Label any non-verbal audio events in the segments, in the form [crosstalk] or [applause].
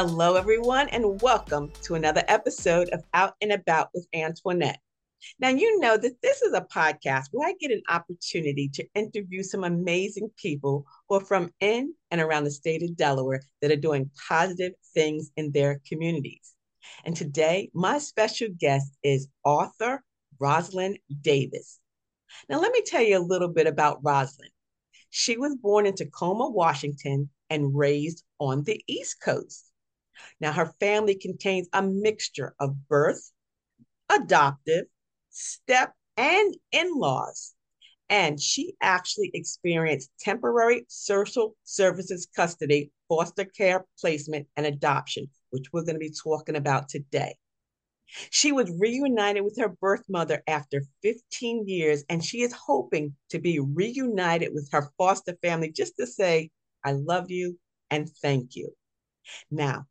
Hello, everyone, and welcome to another episode of Out and About with Antionette. Now, you know that this is a podcast where I get an opportunity to interview some amazing people who are from in and around the state of Delaware that are doing positive things in their communities. And today, my special guest is author Roslyn Davis. Now, let me tell you a little bit about Roslyn. She was born in Tacoma, Washington, and raised on the East Coast. Now, her family contains a mixture of birth, adoptive, step, and in laws. And she actually experienced temporary social services custody, foster care placement, and adoption, which we're going to be talking about today. She was reunited with her birth mother after 15 years, and she is hoping to be reunited with her foster family just to say, I love you and thank you. Now,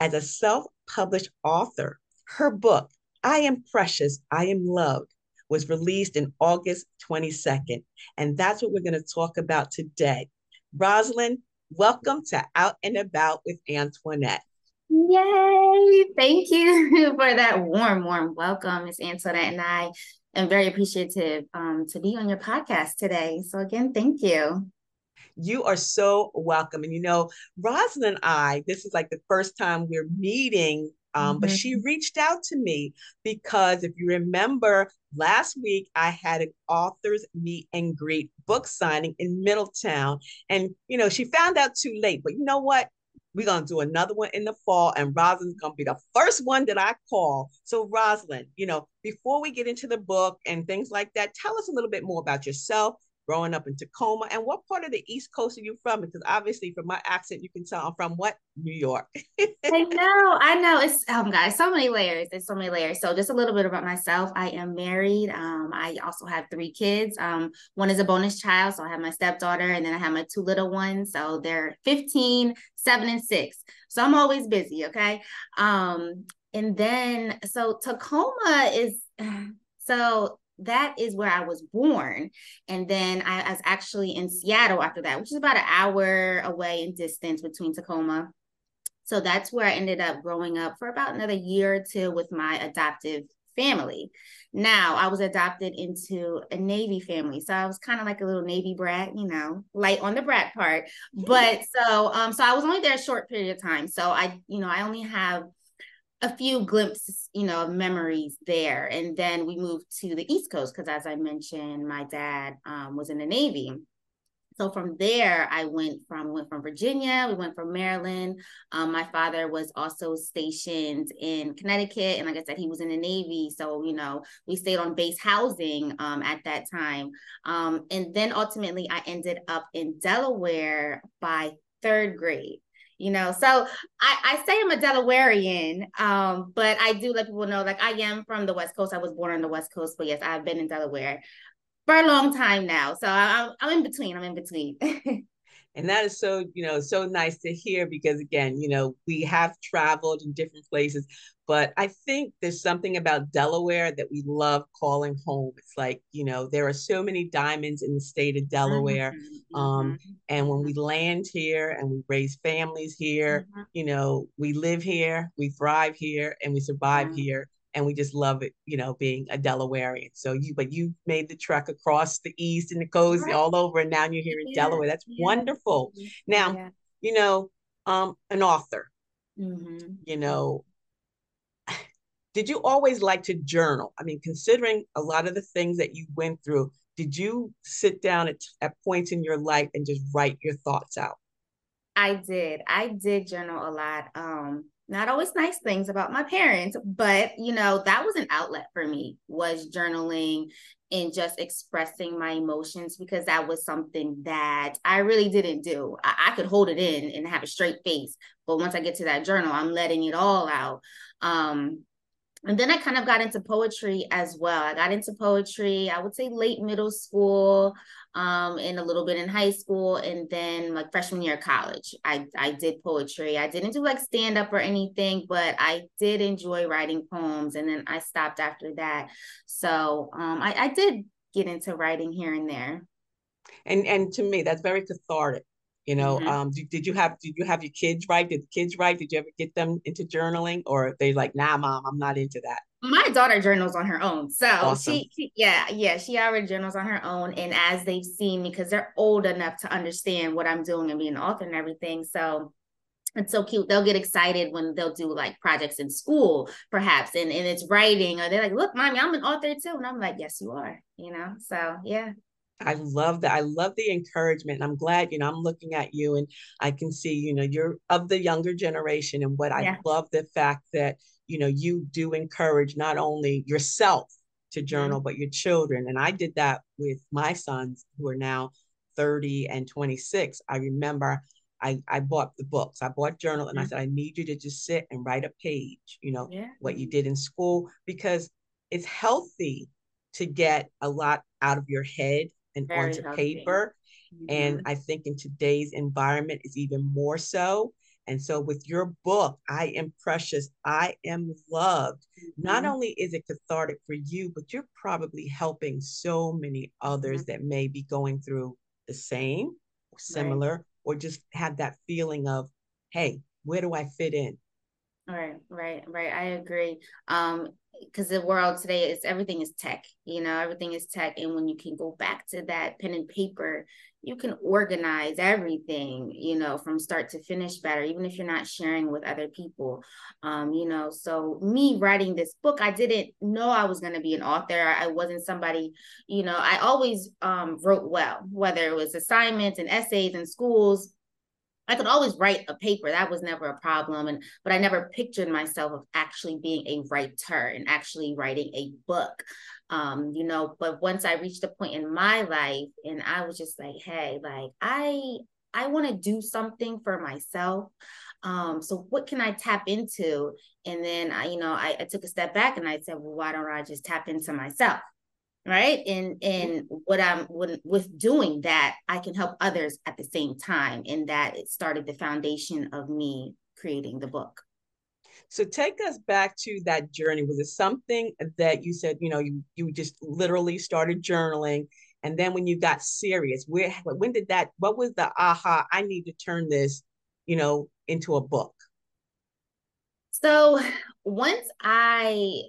as a self published author, her book, I Am Precious, I Am Loved, was released in August 22nd. And that's what we're going to talk about today. Roslyn, welcome to Out and About with Antionette. Yay! Thank you [laughs] for that warm, warm welcome, Miss Antionette. And I am very appreciative um, to be on your podcast today. So, again, thank you. You are so welcome. And you know, Roslyn and I, this is like the first time we're meeting um, mm-hmm. But she reached out to me because if you remember last week, I had an author's meet and greet book signing in Middletown. And, you know, she found out too late. But you know what? We're going to do another one in the fall, and Roslyn's going to be the first one that I call. So, Roslyn, you know, before we get into the book and things like that, tell us a little bit more about yourself growing up in Tacoma. And what part of the East Coast are you from? Because obviously, from my accent, you can tell I'm from what? New York. [laughs] I know, I know. It's um, guys, so many layers. There's so many layers. So, just a little bit about myself. I am married. Um, I also have three kids. Um, one is a bonus child, so I have my stepdaughter, and then I have my two little ones. So they're 15, seven, and six. So I'm always busy. Okay. Um, and then so Tacoma is [sighs] so that is where I was born. And then I, was actually in Seattle after that, which is about an hour away in distance between Tacoma. So that's where I ended up growing up for about another year or two with my adoptive family. Now I was adopted into a Navy family. So I was kind of like a little Navy brat, you know, light on the brat part. But so um so I was only there a short period of time. So I, you know, I only have a few glimpses, you know, of memories there. And then we moved to the East Coast because, as I mentioned, my dad um, was in the Navy. So from there, I went from went from Virginia. We went from Maryland. Um, my father was also stationed in Connecticut, and like I said, he was in the Navy. So you know, we stayed on base housing um, at that time. Um, and then ultimately, I ended up in Delaware by third grade you know? So i i say i'm a delawarean um but i do let people know like i am from the west coast. I was born on the west coast but yes i've been in delaware for a long time now. So i'm, I'm in between i'm in between [laughs] and that is so you know so nice to hear because again you know we have traveled in different places but i think there's something about delaware that we love calling home it's like you know there are so many diamonds in the state of delaware mm-hmm. um, mm-hmm. and when we land here and we raise families here mm-hmm. you know we live here we thrive here and we survive mm-hmm. here and we just love it, you know, being a Delawarean. So you, but you made the trek across the east and the coast right. all over, and now you're here in yeah. Delaware. That's yeah. wonderful. Now, yeah. you know, um, an author. Mm-hmm. You know, [sighs] did you always like to journal? I mean, considering a lot of the things that you went through, did you sit down at, at points in your life and just write your thoughts out? I did. I did journal a lot. Um, not always nice things about my parents but you know that was an outlet for me was journaling and just expressing my emotions because that was something that i really didn't do. I, I, could hold it in and have a straight face but once i get to that journal i'm letting it all out. Um and then i kind of got into poetry as well i got into poetry i would say late middle school um, and a little bit in high school, and then like freshman year of college, I I did poetry. I didn't do like stand up or anything, but I did enjoy writing poems, and then I stopped after that. So um, I, I did get into writing here and there. And and to me, that's very cathartic. You know, mm-hmm. um, did, did you have did you have your kids write? Did the kids write? Did you ever get them into journaling, or they like, nah, mom, I'm not into that? My daughter journals on her own, so awesome. she, she, yeah, yeah, she already journals on her own, and as they've seen me, because they're old enough to understand what I'm doing and being an author and everything, so it's so cute. They'll get excited when they'll do like projects in school, perhaps, and, and it's writing, or they're like, look, mommy, I'm an author too. And I'm like, yes, you are, you know? So yeah. I love that. I love the encouragement. I'm glad, you know, I'm looking at you and I can see, you know, you're of the younger generation. And what yeah. I love the fact that, you know, you do encourage not only yourself to journal, mm-hmm. but your children. And I did that with my sons who are now 30 and 26. I remember I, I bought the books. I bought journal and I mm-hmm. said, I need you to just sit and write a page, you know, yeah. what you did in school, because it's healthy to get a lot out of your head and Very onto healthy. paper. Mm-hmm. And I think in today's environment is even more so. And so with your book, I am precious, I am loved. Mm-hmm. Not only is it cathartic for you, but you're probably helping so many others mm-hmm. that may be going through the same or similar right. or just have that feeling of, hey, where do I fit in? Right, right, right. I agree. Um, because the world today is everything is tech you know everything is tech. And when you can go back to that pen and paper you can organize everything you know from start to finish better even if you're not sharing with other people. Um you know so me writing this book i didn't know i was going to be an author. I wasn't somebody you know i always um wrote well whether it was assignments and essays in schools I could always write a paper. That was never a problem. And but I never pictured myself of actually being a writer and actually writing a book. Um, you know, but once I reached a point in my life and I was just like, hey, like I I want to do something for myself. Um, so what can I tap into? And then I, you know, I, I took a step back and I said, well, why don't I just tap into myself? Right? And and what i'm when, with doing that i can help others at the same time and that it started the foundation of me creating the book. So take us back to that journey. Was it something that you said you know you you just literally started journaling and then when you got serious where when did that what was the aha i need to turn this you know into a book? So once i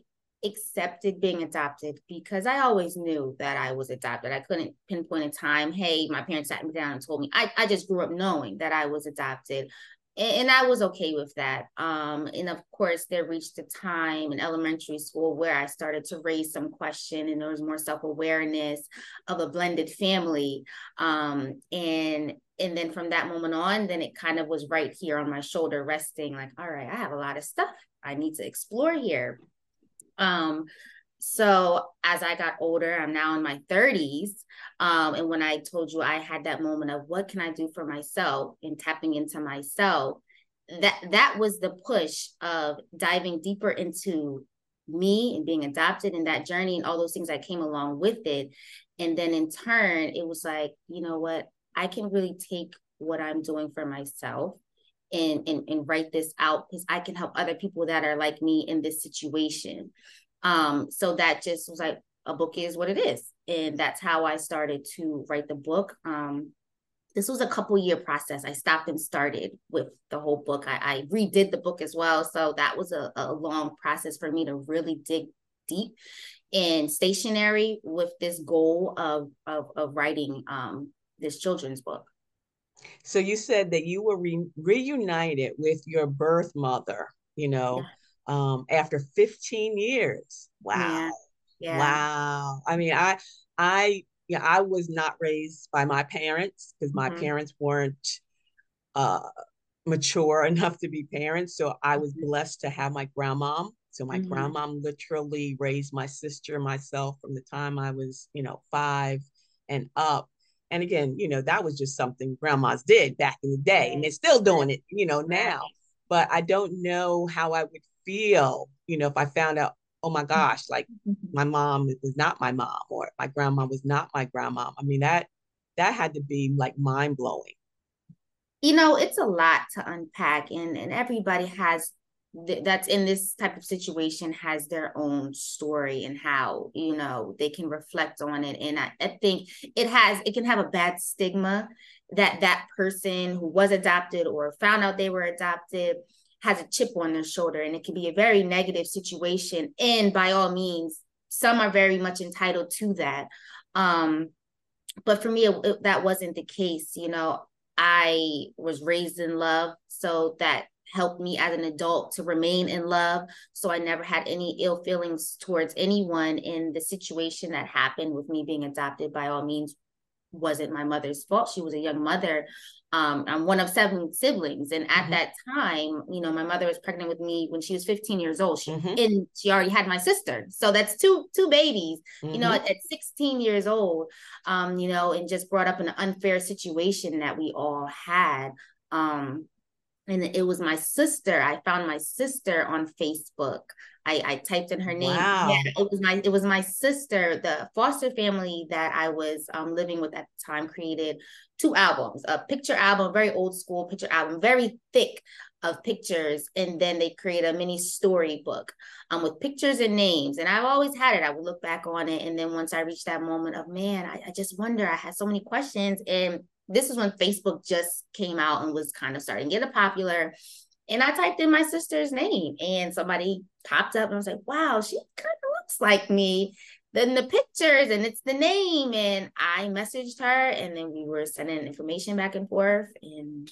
accepted being adopted because I always knew that I was adopted. I couldn't pinpoint a time, hey, my parents sat me down and told me. I, I just grew up knowing that I was adopted. And, I was okay with that. Um, and of course, there reached a time in elementary school where I started to raise some question and there was more self-awareness of a blended family. Um, and and then from that moment on, then it kind of was right here on my shoulder, resting like, all right, I have a lot of stuff I need to explore here um, so as I got older, I'm now in my 30s. Um, and when I told you I had that moment of what can I do for myself and tapping into myself, that that was the push of diving deeper into me and being adopted in that journey and all those things that came along with it. And then in turn, it was like, you know what, I can really take what I'm doing for myself and, and, and write this out because I can help other people that are like me in this situation. Um, so that just was like a book is what it is. And that's how I started to write the book. Um, this was a couple year process. I stopped and started with the whole book. I, I redid the book as well. So that was a, a long process for me to really dig deep in stationary with this goal of, of, of writing um, this children's book. So you said that you were re- reunited with your birth mother, you know, yeah. um, after 15 years. Wow. Yeah. yeah. Wow. I mean, I, I, yeah, I was not raised by my parents because my mm-hmm. parents weren't uh, mature [laughs] enough to be parents. So I was mm-hmm. blessed to have my grandmom. So my mm-hmm. grandmom literally raised my sister and myself from the time I was, you know, five and up. And again, you know, that was just something grandmas did back in the day, and they're still doing it, you know, now. But I don't know how I would feel, you know, if I found out, oh my mm-hmm. gosh, like mm-hmm. my mom was not my mom, or my grandma was not my grandma. I mean, that that had to be like mind blowing. You know, it's a lot to unpack, and and everybody has th- that's in this type of situation has their own story and how you know they can reflect on it. And I, I think it has it can have a bad stigma that that person who was adopted or found out they were adopted has a chip on their shoulder and it can be a very negative situation. And by all means some are very much entitled to that. Um but for me it, it, that wasn't the case you know. I was raised in love so that helped me as an adult to remain in love so i never had any ill feelings towards anyone in the situation that happened with me being adopted by all means wasn't my mother's fault. She was a young mother. Um, I'm one of seven siblings, and at mm-hmm. that time, you know, my mother was pregnant with me when she was 15 years old. She mm-hmm. and she already had my sister, so that's two two babies. Mm-hmm. You know, mm-hmm. at, at, 16 years old, um, you know, and just brought up an unfair situation that we all had. Um, and it was my sister. I found my sister on Facebook. I, I typed in her name. Wow. Yeah, it was my it was my sister. The foster family that I was um, living with at the time created two albums, a picture album, very old school picture album, very thick of pictures, and then they create a mini storybook um, with pictures and names. And I've always had it. I would look back on it, and then once I reached that moment of man, I, I just wonder. I had so many questions, and this is when Facebook just came out and was kind of starting to get popular. And I typed in my sister's name and somebody popped up and I was like, wow, she kind of looks like me. Then the pictures and it's the name. And I messaged her and then we were sending information back and forth. And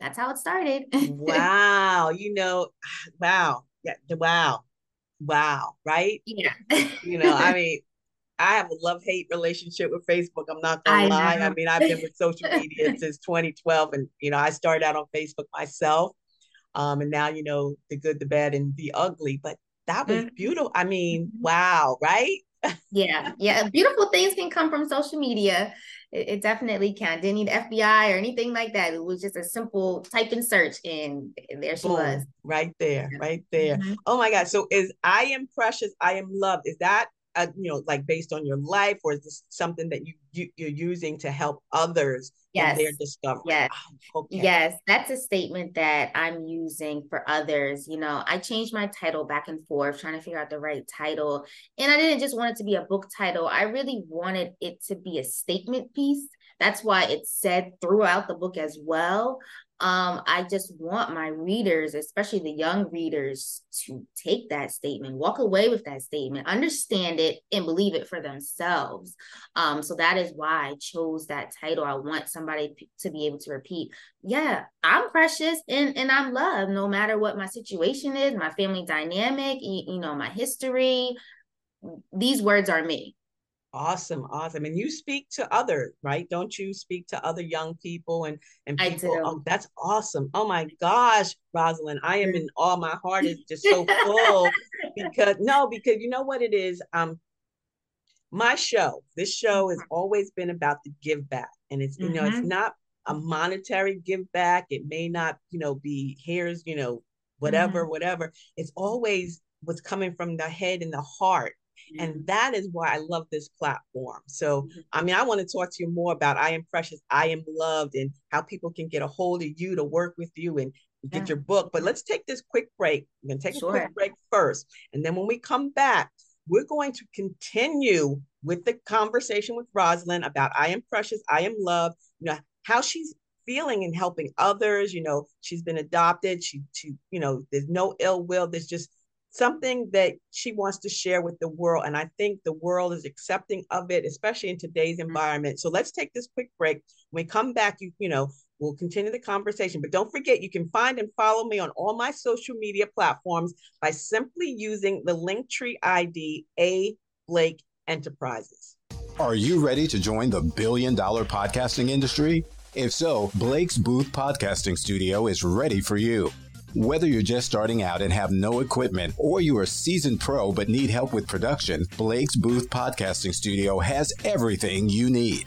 that's how it started. [laughs] wow. You know, [sighs] wow. Yeah. Wow. Wow. Right? Yeah. you know, I [laughs] mean, I have a love hate relationship with Facebook. I'm not gonna I lie. Know. I mean, I've been with social media [laughs] since 2012, and you know, I started out on Facebook myself. Um, and now you know the good, the bad, and the ugly. But that was mm-hmm. beautiful. I mean, mm-hmm. wow, right? yeah, yeah. Beautiful things can come from social media. It, it, definitely can. Didn't need FBI or anything like that. It was just a simple type and search, and there she Boom. was. Right there, right there. Mm-hmm. Oh my God. So is I am precious, I am loved. Is that uh, you know, like based on your life, or is this something that you, you you're using to help others yes. in their discovery? Yes, oh, okay. yes, that's a statement that I'm using for others. You know, I changed my title back and forth, trying to figure out the right title, and I didn't just want it to be a book title. I really wanted it to be a statement piece. That's why it's said throughout the book as well um, I just want my readers, especially the young readers, to take that statement, walk away with that statement, understand it, and believe it for themselves. Um, so that is why I chose that title. I want somebody to be able to repeat, yeah, I'm precious and, and I'm loved no matter what my situation is, my family dynamic, you, you know, my history. These words are me. Awesome, awesome. And you speak to others, right? Don't you speak to other young people and and people? I do. Oh, that's awesome. Oh my gosh, Roslyn, I am in all my heart is just so full because no, because you know what it is. Um, my show, this show has mm-hmm. always been about the give back, and it's you know it's mm-hmm. not a monetary give back. It may not you know be here's you know whatever mm-hmm. whatever. It's always what's coming from the head and the heart and that is why I love this platform. So, mm-hmm. I mean, I want to talk to you more about I Am Precious, I Am Loved, and how people can get a hold of you to work with you and get yeah. your book. But let's take this quick break. We're going to take sure. a quick break first. And then when we come back, we're going to continue with the conversation with Roslyn about I Am Precious, I Am Loved, you know, how she's feeling and helping others. You know, she's been adopted. She, she, you know, there's no ill will. There's just something that she wants to share with the world. And I think the world is accepting of it, especially in today's mm-hmm. environment. So let's take this quick break. When we come back, you, you know, we'll continue the conversation. But don't forget, you can find and follow me on all my social media platforms by simply using the Linktree ID A Blake Enterprises. Are you ready to join the billion dollar podcasting industry? If so, Blake's Booth Podcasting Studio is ready for you. Whether you're just starting out and have no equipment, or you're a seasoned pro but need help with production, Blake's Booth Podcasting Studio has everything you need.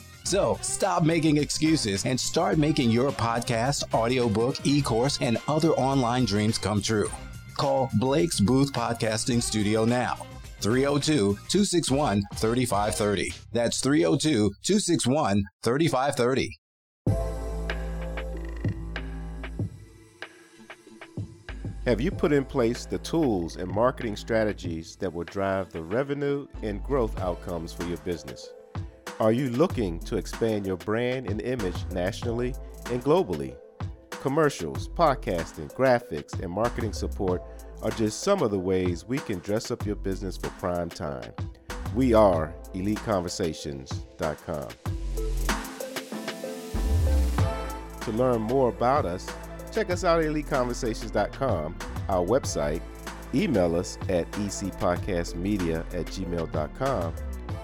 So stop making excuses and start making your podcast, audiobook, e course, and other online dreams come true. Call Blake's Booth Podcasting Studio now. 302 261 3530. That's 302 261 3530. Have you put in place the tools and marketing strategies that will drive the revenue and growth outcomes for your business? Are you looking to expand your brand and image nationally and globally? Commercials, podcasting, graphics, and marketing support are just some of the ways we can dress up your business for prime time. We are EliteConversations.com. To learn more about us, check us out at EliteConversations.com, our website, email us at ecpodcastmedia at gmail.com,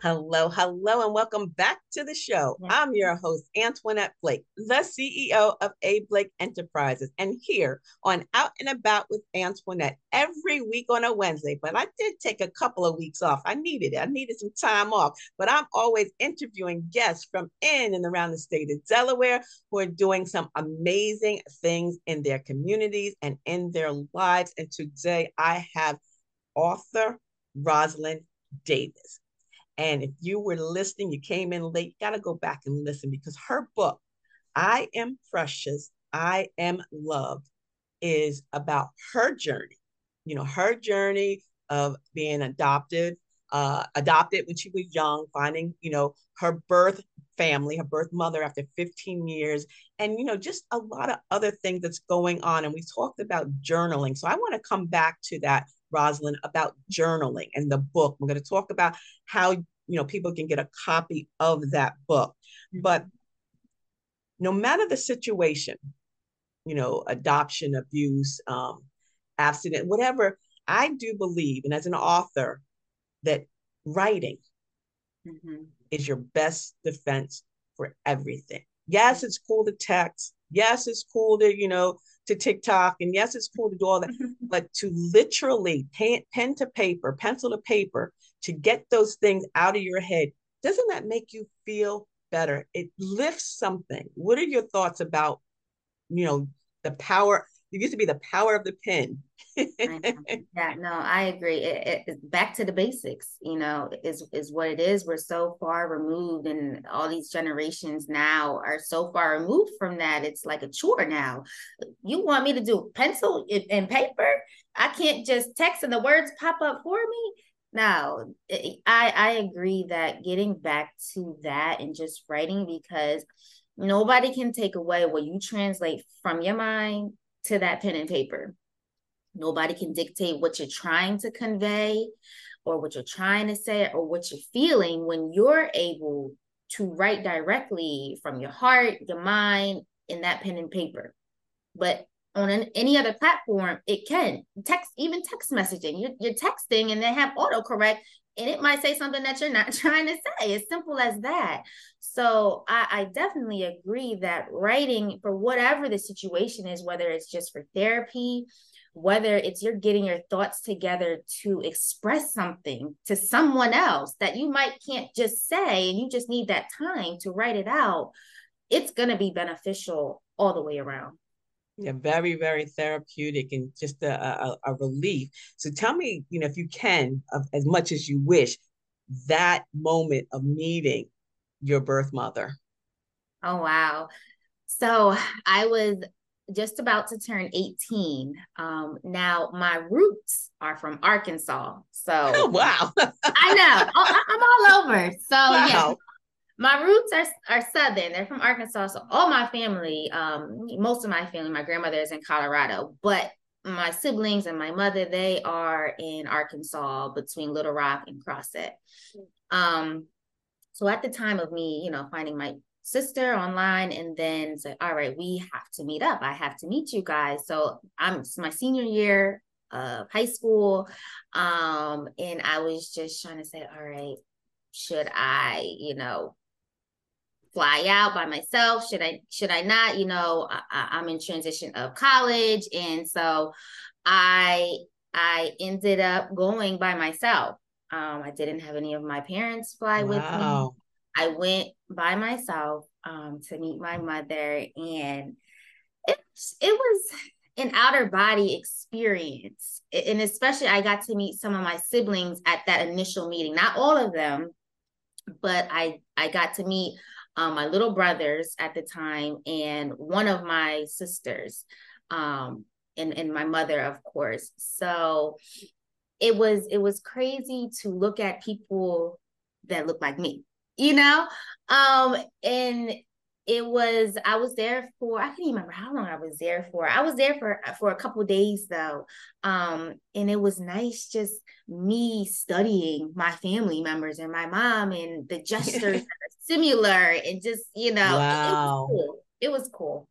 Hello, hello, and welcome back to the show. I'm your host, Antionette Blake, the CEO of A Blake Enterprises, and here on Out and About with Antionette every week on a Wednesday. But I did take a couple of weeks off. I needed it. I needed some time off. But I'm always interviewing guests from in and around the state of Delaware who are doing some amazing things in their communities and in their lives. And today I have author Roslyn Davis. And if you were listening, you came in late, got to go back and listen because her book, I Am Precious, I Am Loved, is about her journey. You know, her journey of being adopted, uh, adopted when she was young, finding, you know, her birth family, her birth mother after 15 years, and, you know, just a lot of other things that's going on. And we talked about journaling. So I want to come back to that Roslyn, about journaling and the book. We're going to talk about how you know people can get a copy of that book. Mm-hmm. But no matter the situation, you know, adoption, abuse, um, abstinent, whatever, I do believe, and as an author, that writing mm-hmm. is your best defense for everything. Yes, it's cool to text. Yes, it's cool to, you know, to TikTok. And yes, it's cool to do all that, [laughs] but to literally pen, pen to paper, pencil to paper, to get those things out of your head, doesn't that make you feel better? It lifts something. What are your thoughts about, you know, the power? It used to be the power of the pen. yeah, no, I agree. It, it, back to the basics, you know, is is what it is. We're so far removed, and all these generations now are so far removed from that. It's like a chore now. You want me to do pencil and paper? I can't just text and the words pop up for me. No, I I agree that getting back to that and just writing because nobody can take away what you translate from your mind to that pen and paper Nobody can dictate what you're trying to convey or what you're trying to say or what you're feeling when you're able to write directly from your heart, your mind, in that pen and paper. But on an, any other platform, it can text, even text messaging. You're, you're texting and they have autocorrect, and it might say something that you're not [laughs] trying to say. As simple as that. So I, I definitely agree that writing for whatever the situation is, whether it's just for therapy, whether it's you're getting your thoughts together to express something to someone else that you might can't just say and you just need that time to write it out it's going to be beneficial all the way around. Yeah very very therapeutic and just a, a, a relief. So tell me you know if you can as much as you wish that moment of meeting your birth mother oh wow so i was just about to turn 18. Um, now my roots are from Arkansas. So [laughs] oh, wow. I know. Oh, I'm all over. So [laughs] wow. yeah. My roots are, are southern. They're from Arkansas. So all my family, um, most of my family, my grandmother is in Colorado, but my siblings and my mother, they are in Arkansas between Little Rock and Crossett. Um, so at the time of me, you know, finding my sister online and then say, all right, we have to meet up. I have to meet you guys. So I'm my senior year of high school. Um, and I was just trying to say, all right, should I, you know, fly out by myself? Should I, should I not? You know, I, I'm in transition of college. And so I, I ended up going by myself. Um, I didn't have any of my parents fly wow. with me. I went by myself um, to meet my mother, and it it was an outer body experience, and especially I got to meet some of my siblings at that initial meeting. Not all of them, but I I got to meet um, my little brothers at the time and one of my sisters, um, and and my mother, of course. So it was it was crazy to look at people that look like me you know? Um and it was i was there for i can't even remember how long i was there for. I was there for for a couple days though. Um and it was nice just me studying my family members and my mom and the [laughs] gestures similar and just you know wow. it, it was cool. It was cool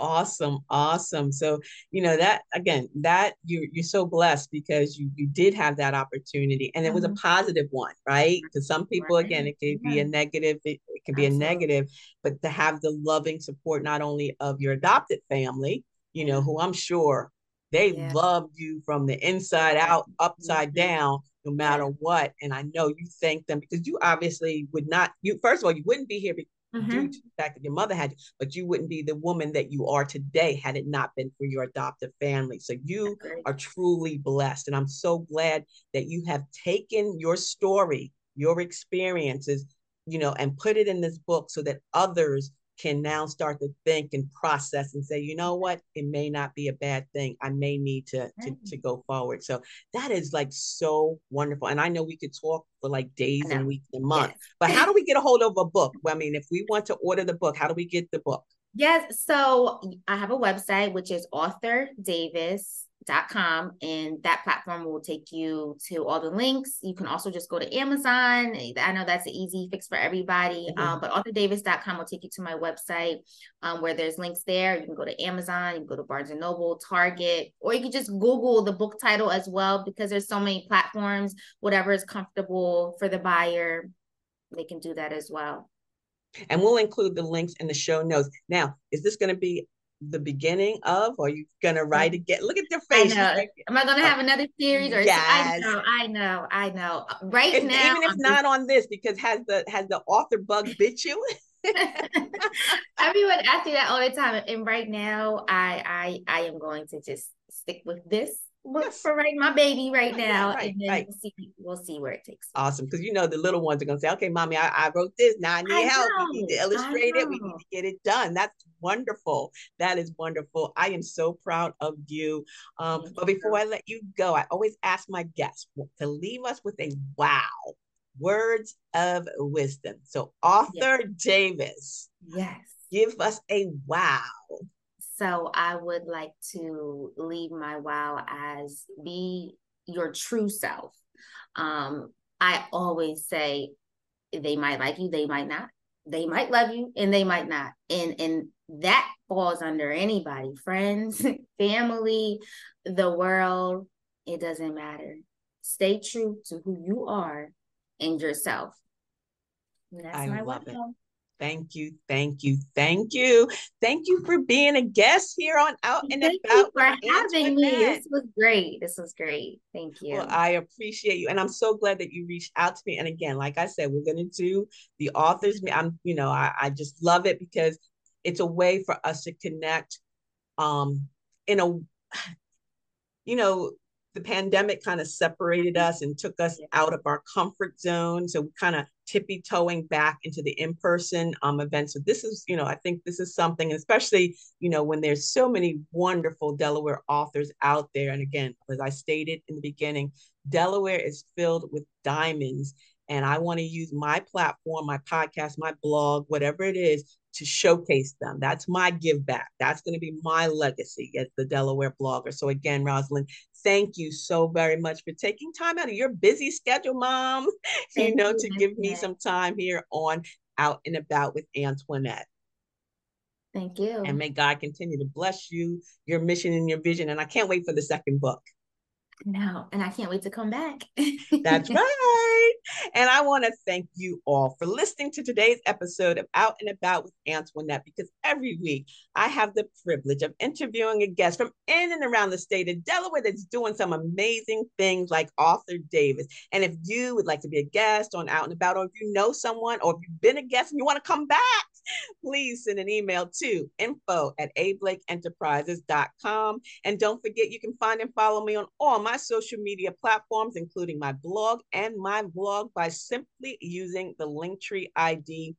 awesome awesome so you know that again that you you're so blessed because you you did have that opportunity and it was a mm-hmm. positive one right because some people again it could be a negative it, it can be Absolutely. a negative but to have the loving support not only of your adopted family you know who i'm sure they yeah. loved you from the inside out upside mm-hmm. down no matter what and i know you thank them because you obviously would not you first of all you wouldn't be here mm-hmm. due to the fact that your mother had you, but you wouldn't be the woman that you are today had it not been for your adoptive family. So you are truly blessed. And I'm so glad that you have taken your story, your experiences, you know, and put it in this book so that others can now start to think and process and say, you know what, it may not be a bad thing. I may need to to, to go forward. So that is like so wonderful. And I know we could talk for like days and weeks and months, yes. but how do we get a hold of a book? Well, I mean, if we want to order the book, how do we get the book? Yes. So I have a website, which is author Davis com and that platform will take you to all the links. You can also just go to amazon. I know that's an easy fix for everybody mm-hmm. um, but authordavis.com will take you to my website um, where there's links there. You can go to amazon you can go to barnes and noble target or you can just google the book title as well because there's so many platforms. Whatever is comfortable for the buyer they can do that as well. And we'll include the links in the show notes. Now is this going to be the beginning of, or are you gonna write again? Look at their face. I Am I gonna uh, have another series? Or yes. I know, I know, I know. Right if, now, even if I'm not just... on this, because has the has the author bug [laughs] bit you? [laughs] Everyone asks me that all the time, and right now, I I I am going to just stick with this look for right my baby right now right, and then right. we'll see we'll see where it takes awesome because you know the little ones are gonna say okay mommy i, I wrote this now i need I help know, we need to illustrate it we need to get it done that's wonderful that is wonderful i am so proud of you um but before i let you go i always ask my guests to leave us with a wow words of wisdom so author yes. davis yes give us a wow so I would like to leave my wow as be your true self. Um, I always say they might like you, they might not. They might love you and they might not. And and that falls under anybody, friends, [laughs] family, the world, it doesn't matter. Stay true to who you are and yourself. And that's I my love it. Thank you, thank you, thank you, thank you for being a guest here on Out and thank About. You for having me. This was great. This was great. Thank you. Well, I appreciate you, and I'm so glad that you reached out to me. And again, like I said, we're going to do the authors. I'm, you know, I, I just love it because it's a way for us to connect, um, in a, you know, the pandemic kind of separated us and took us out of our comfort zone. So we kind of tippy toeing back into the in-person um, event. So this is, you know, I think this is something, especially, you know, when there's so many wonderful Delaware authors out there. And again, as I stated in the beginning, Delaware is filled with diamonds. And I want to use my platform, my podcast, my blog, whatever it is, to showcase them. That's my give back. That's going to be my legacy as the Delaware blogger. So again, Roslyn, thank you so very much for taking time out of your busy schedule, mom, [laughs] you know, you, to give me some time here on Out and About with Antionette. Thank you. And may God continue to bless you, your mission and your vision. And I can't wait for the second book. No, and I can't wait to come back. That's [laughs] right. And I want to thank you all for listening to today's episode of Out and About with Antionette because every week I have the privilege of interviewing a guest from in and around the state of Delaware that's doing some amazing things like author Davis. And if you would like to be a guest on Out and About, or if you know someone, or if you've been a guest and you want to come back, [laughs] please send an email to info at ablakeenterprises.com. And don't forget, you can find and follow me on all my social media platforms, including my blog and my vlog, by simply using the Linktree ID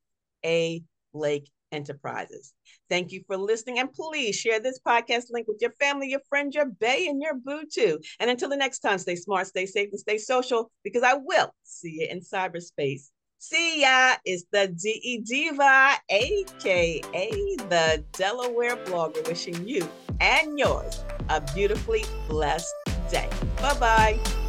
A Blake Enterprises. Thank you for listening, and please share this podcast link with your family, your friends, your bay, and your boo too. And until the next time, stay smart, stay safe, and stay social because I will see you in cyberspace. See ya. It's the DE Diva, aka the Delaware blogger, wishing you and yours a beautifully blessed day. Bye bye.